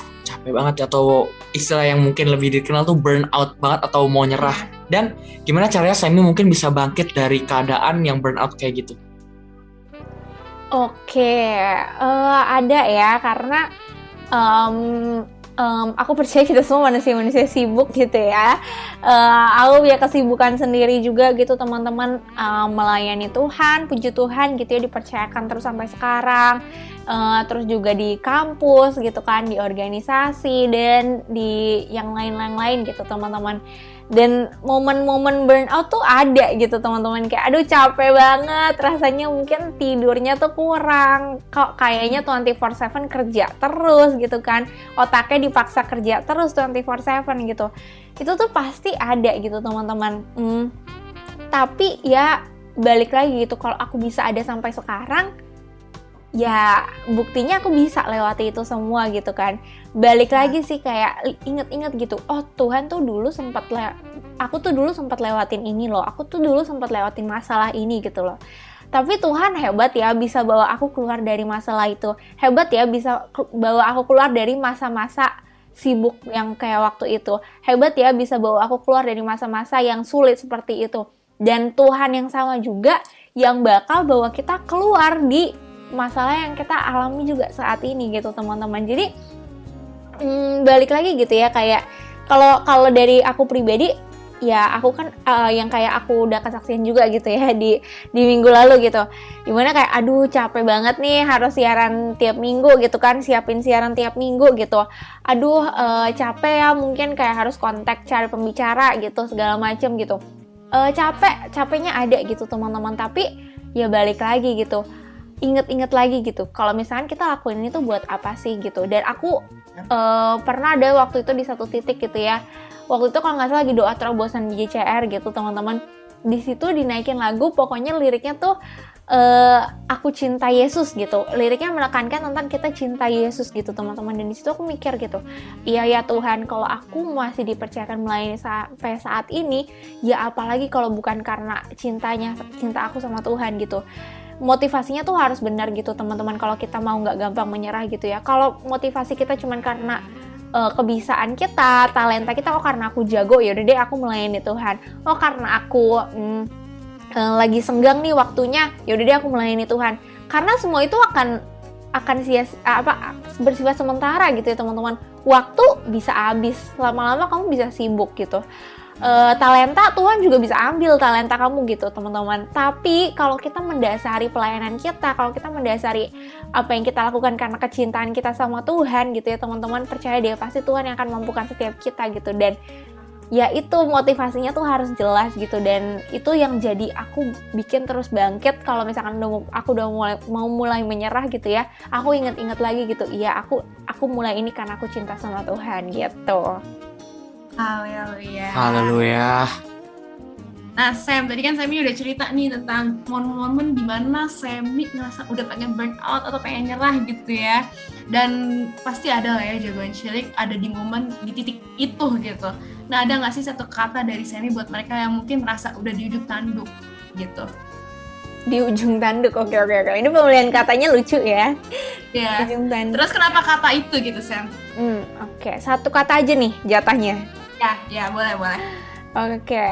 C: capek banget ya, atau istilah yang mungkin lebih dikenal tuh burn out banget atau mau nyerah. Dan gimana caranya Semi mungkin bisa bangkit dari keadaan yang burn out kayak gitu?
A: Oke, eh, ada ya karena em, em, aku percaya kita semua manusia-manusia sibuk gitu ya. Eh, aku punya kesibukan sendiri juga gitu teman-teman eh, melayani Tuhan, puji Tuhan gitu ya dipercayakan terus sampai sekarang. Eh, terus juga di kampus gitu kan, di organisasi dan di yang lain-lain lain gitu teman-teman. Dan momen-momen burnout tuh ada gitu teman-teman. Kayak aduh capek banget. Rasanya mungkin tidurnya tuh kurang. Kok kayaknya 24/7 kerja terus gitu kan. Otaknya dipaksa kerja terus 24/7 gitu. Itu tuh pasti ada gitu teman-teman. Hmm, tapi ya balik lagi gitu. Kalau aku bisa ada sampai sekarang ya buktinya aku bisa lewati itu semua gitu kan. Balik lagi sih kayak inget-inget gitu oh Tuhan tuh dulu sempat le aku tuh dulu sempat lewatin ini loh aku tuh dulu sempat lewatin masalah ini gitu loh. Tapi Tuhan hebat ya bisa bawa aku keluar dari masalah itu. Hebat ya bisa bawa aku keluar dari masa-masa sibuk yang kayak waktu itu. Hebat ya bisa bawa aku keluar dari masa-masa yang sulit seperti itu. Dan Tuhan yang sama juga yang bakal bawa kita keluar di masalah yang kita alami juga saat ini gitu teman-teman. Jadi mm, balik lagi gitu ya kayak kalau kalau dari aku pribadi ya aku kan eh, yang kayak aku udah kesaksian juga gitu ya di di minggu lalu gitu. Di mana kayak aduh capek banget nih harus siaran tiap minggu gitu kan siapin siaran tiap minggu gitu. Aduh eh, capek ya mungkin kayak harus kontak cari pembicara gitu segala macem gitu. Eh, capek capeknya ada gitu teman-teman. Tapi ya balik lagi gitu inget-inget lagi gitu. Kalau misalkan kita lakuin ini tuh buat apa sih gitu. Dan aku eh, pernah ada waktu itu di satu titik gitu ya. Waktu itu kalau nggak salah lagi doa terobosan di JCR gitu teman-teman. Di situ dinaikin lagu pokoknya liriknya tuh eh, aku cinta Yesus gitu. Liriknya menekankan tentang kita cinta Yesus gitu teman-teman. Dan di situ aku mikir gitu iya ya Tuhan kalau aku masih dipercayakan melayani sampai saat ini ya apalagi kalau bukan karena cintanya cinta aku sama Tuhan gitu motivasinya tuh harus benar gitu teman-teman. Kalau kita mau nggak gampang menyerah gitu ya. Kalau motivasi kita cuman karena eh, kebisaan kita talenta kita oh karena aku jago ya udah deh aku melayani Tuhan. Oh karena aku mm, eh, lagi senggang nih waktunya ya udah deh aku melayani Tuhan. Karena semua itu akan akan sia apa bersifat sementara gitu ya teman-teman. Waktu bisa habis lama-lama kamu bisa sibuk gitu Eh, talenta Tuhan juga bisa ambil talenta kamu gitu teman-teman. Tapi kalau kita mendasari pelayanan kita kalau kita mendasari apa yang kita lakukan karena kecintaan kita sama Tuhan gitu ya teman-teman percaya deh pasti Tuhan yang akan mampukan setiap kita gitu. Dan ya itu motivasinya tuh harus jelas gitu. Dan itu yang jadi aku bikin terus bangkit kalau misalkan udah aku udah mulai mau mulai menyerah gitu ya. Aku inget-inget lagi gitu iya aku aku mulai ini karena aku cinta sama Tuhan gitu
B: Haleluya.
C: Haleluya.
B: Nah, Sam, tadi kan Sammy udah cerita nih tentang momen-momen di mana Sammy ngerasa udah pengen burn out atau pengen nyerah gitu ya. Dan pasti ada lah ya jagoan cilik ada di momen di titik itu gitu. Nah, ada nggak sih satu kata dari Sammy buat mereka yang mungkin merasa udah di ujung tanduk gitu?
A: Di ujung tanduk, oke oke oke. Ini pemilihan katanya lucu ya.
B: Ya.
A: Ujung tanduk.
B: Terus kenapa kata itu gitu, Sam?
A: Hmm, oke. Satu kata aja nih jatahnya.
B: Ya, ya boleh boleh.
A: Oke,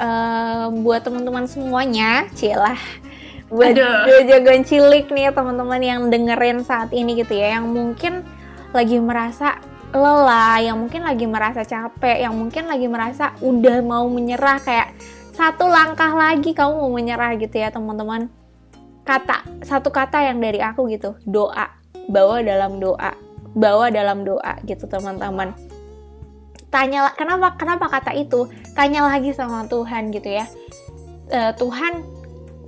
A: eh, buat teman-teman semuanya, cilah. Buat jagoan cilik nih teman-teman yang dengerin saat ini gitu ya, yang mungkin lagi merasa lelah, yang mungkin lagi merasa capek, yang mungkin lagi merasa udah mau menyerah kayak satu langkah lagi kamu mau menyerah gitu ya teman-teman. Kata satu kata yang dari aku gitu, doa. Bawa dalam doa. Bawa dalam doa gitu teman-teman tanya kenapa kenapa kata itu? Tanya lagi sama Tuhan gitu ya. Eh, Tuhan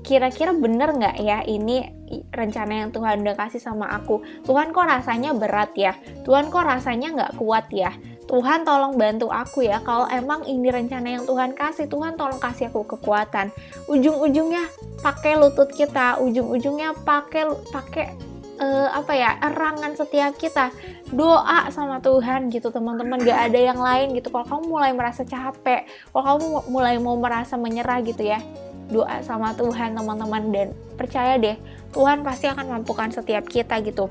A: kira-kira bener nggak ya ini rencana yang Tuhan udah kasih sama aku? Tuhan kok rasanya berat ya? Tuhan kok rasanya nggak kuat ya? Tuhan tolong bantu aku ya. Kalau emang ini rencana yang Tuhan kasih Tuhan tolong kasih aku kekuatan. Ujung-ujungnya pakai lutut kita ujung-ujungnya pakai pakai eh, apa ya erangan setiap kita. Doa sama Tuhan gitu teman-teman. Gak ada yang lain gitu. Kalau kamu mulai merasa capek kalau kamu mu- mulai mau merasa menyerah gitu ya doa sama Tuhan teman-teman. Dan percaya deh Tuhan pasti akan mampukan setiap kita gitu.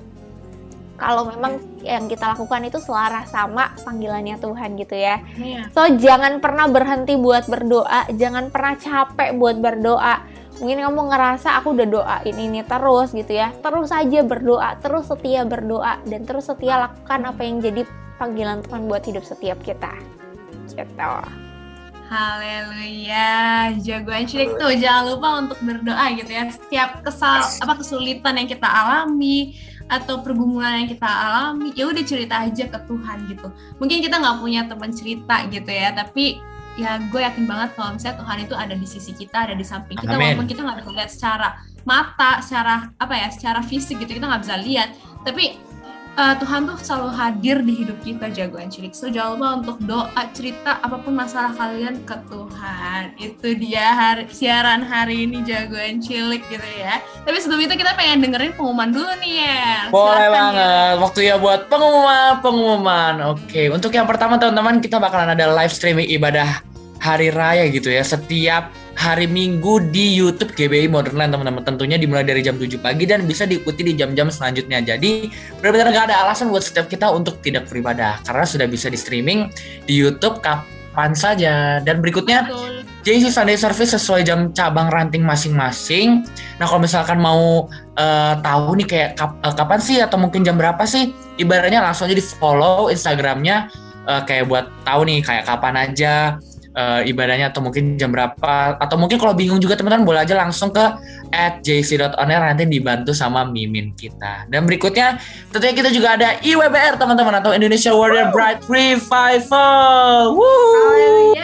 A: Kalau memang yang kita lakukan itu selaras sama panggilannya Tuhan gitu ya.
B: Iya.
A: So jangan pernah berhenti buat berdoa, jangan pernah capek buat berdoa. Mungkin kamu ngerasa aku udah doain ini terus gitu ya. Terus aja berdoa, terus setia berdoa dan terus setia lakukan apa yang jadi panggilan Tuhan buat hidup setiap kita. Gitu.
B: Haleluya, jagoan cilik tuh jangan lupa untuk berdoa gitu ya. Setiap kesal apa kesulitan yang kita alami atau pergumulan yang kita alami, ya udah cerita aja ke Tuhan gitu. Mungkin kita nggak punya teman cerita gitu ya, tapi ya gue yakin banget kalau misalnya Tuhan itu ada di sisi kita, ada di samping kita,
C: Amin.
B: walaupun kita nggak bisa lihat secara mata, secara apa ya, secara fisik gitu kita nggak bisa lihat, tapi eh, Tuhan tuh selalu hadir di hidup kita jagoan cilik. So jangan lupa untuk doa cerita apa pun masalah kalian ke Tuhan. Itu dia hari, siaran hari ini jagoan cilik gitu ya. Tapi sebelum itu kita pengen dengerin pengumuman dulu nih ya.
C: Boleh
B: Silakan,
C: banget. Waktu ya buat pengumuman, pengumuman. Oke, untuk yang pertama teman-teman kita bakalan ada live streaming ibadah hari raya gitu ya. Setiap hari Minggu di YouTube GBI Modernland teman-teman. Tentunya dimulai dari jam 7 pagi dan bisa diikuti di jam-jam selanjutnya. Jadi benar-benar nggak ada alasan buat setiap kita untuk tidak beribadah karena sudah bisa di streaming di YouTube kapan saja. Dan berikutnya
B: Betul.
C: sih Sunday service sesuai jam cabang ranting masing-masing. Nah kalau misalkan mau eh, tahu nih kayak kap- eh, kapan sih atau mungkin jam berapa sih, ibaratnya langsung aja di follow Instagramnya eh, kayak buat tahu nih kayak kapan aja eh, ibadahnya atau mungkin jam berapa atau mungkin kalau bingung juga teman-teman boleh aja langsung ke at jc.onair nanti dibantu sama mimin kita. Dan berikutnya tentunya kita juga ada IWBR teman-teman atau Indonesia Warrior Bride Revival. Woo!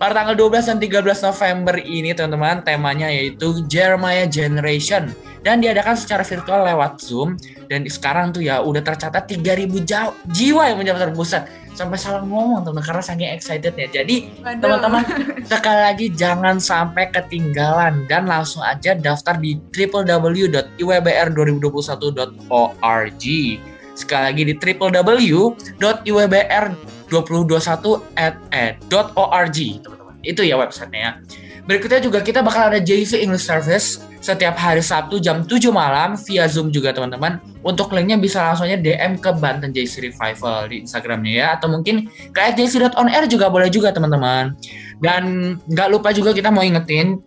C: Pada tanggal 12 dan 13 November ini teman-teman temanya yaitu Jeremiah Generation dan diadakan secara virtual lewat Zoom. Dan sekarang tuh ya udah tercatat 3000 jau- jiwa yang menjadi pusat. Sampai salah ngomong teman karena saking excitednya. Jadi
B: Waduh.
C: teman-teman sekali lagi jangan sampai ketinggalan. Dan langsung aja daftar di www.iwbr2021.org sekali lagi di www.iwbr2021.org teman-teman. Itu ya websitenya. ya berikutnya juga kita bakal ada JC English Service setiap hari Sabtu jam 7 malam via Zoom juga teman-teman. Untuk linknya bisa langsung aja DM ke Banten JC Revival di Instagramnya ya atau mungkin ke jc.onair juga boleh juga teman-teman. Dan nggak lupa juga kita mau ingetin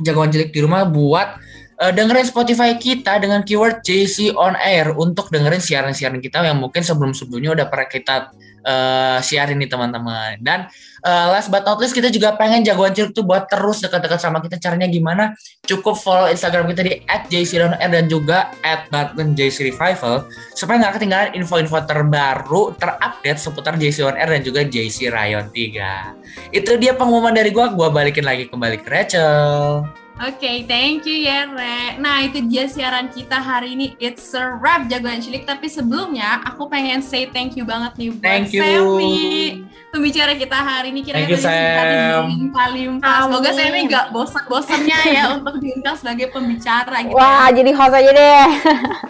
C: jagoan cilik di rumah buat eh, dengerin Spotify kita dengan keyword JC on air untuk dengerin siaran-siaran kita yang mungkin sebelum-sebelumnya udah pernah kita eh, siarin nih teman-teman. Dan eh, last but not least kita juga pengen jagoan cilik tuh buat terus dekat-dekat sama kita. Caranya gimana? Cukup follow Instagram kita di @jc.on_air dan juga @bartonjcrevival supaya nggak ketinggalan info-info terbaru terupdate seputar JC on air dan juga JC Rayon 3. Itu dia pengumuman dari gua. Gua balikin lagi kembali ke Rachel.
B: Oke, thank you ya, Re. Nah, itu dia siaran kita hari ini. It's a wrap, jagoan cilik. Tapi sebelumnya, aku pengen say thank you banget nih buat
C: Thank you.
B: Sammy. Pembicara kita hari ini kira-kira
C: you, Sam.
B: limpah-limpah. Semoga. Sammy gak bosan-bosannya ya untuk diundang sebagai pembicara gitu.
A: Wah, jadi host aja deh.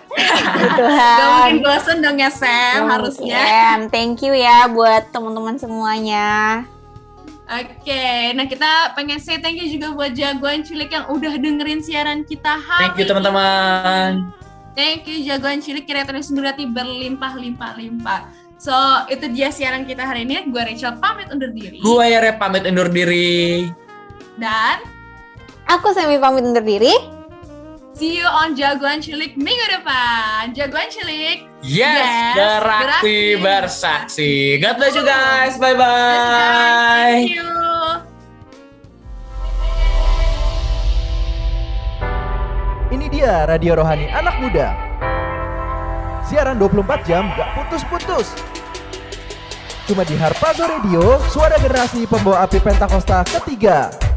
A: gitu
B: Gak mungkin bosan dong ya, Sam, harusnya.
A: Thank you ya buat teman-teman semuanya.
B: Oke, nah kita pengen say thank you juga buat jagoan cilik yang udah dengerin siaran kita hari
C: Thank you teman-teman.
B: Thank you jagoan cilik kira terus berarti berlimpah-limpah-limpah. So, itu dia siaran kita hari ini. Gue Rachel pamit undur diri.
C: Gue ya Rep pamit undur diri.
B: Dan
A: Aku Semi pamit undur diri.
B: See you on jagoan cilik minggu depan. Jagoan cilik.
C: Yes,
B: Yes, berakti.
C: bersaksi. God bless you guys. Bye
B: Guys,
C: bye.
B: Thank you.
G: Ini dia Radio Rohani Anak Muda. Siaran 24 jam gak putus-putus. Cuma di Harpazo Radio, suara generasi pembawa api Pentakosta ketiga.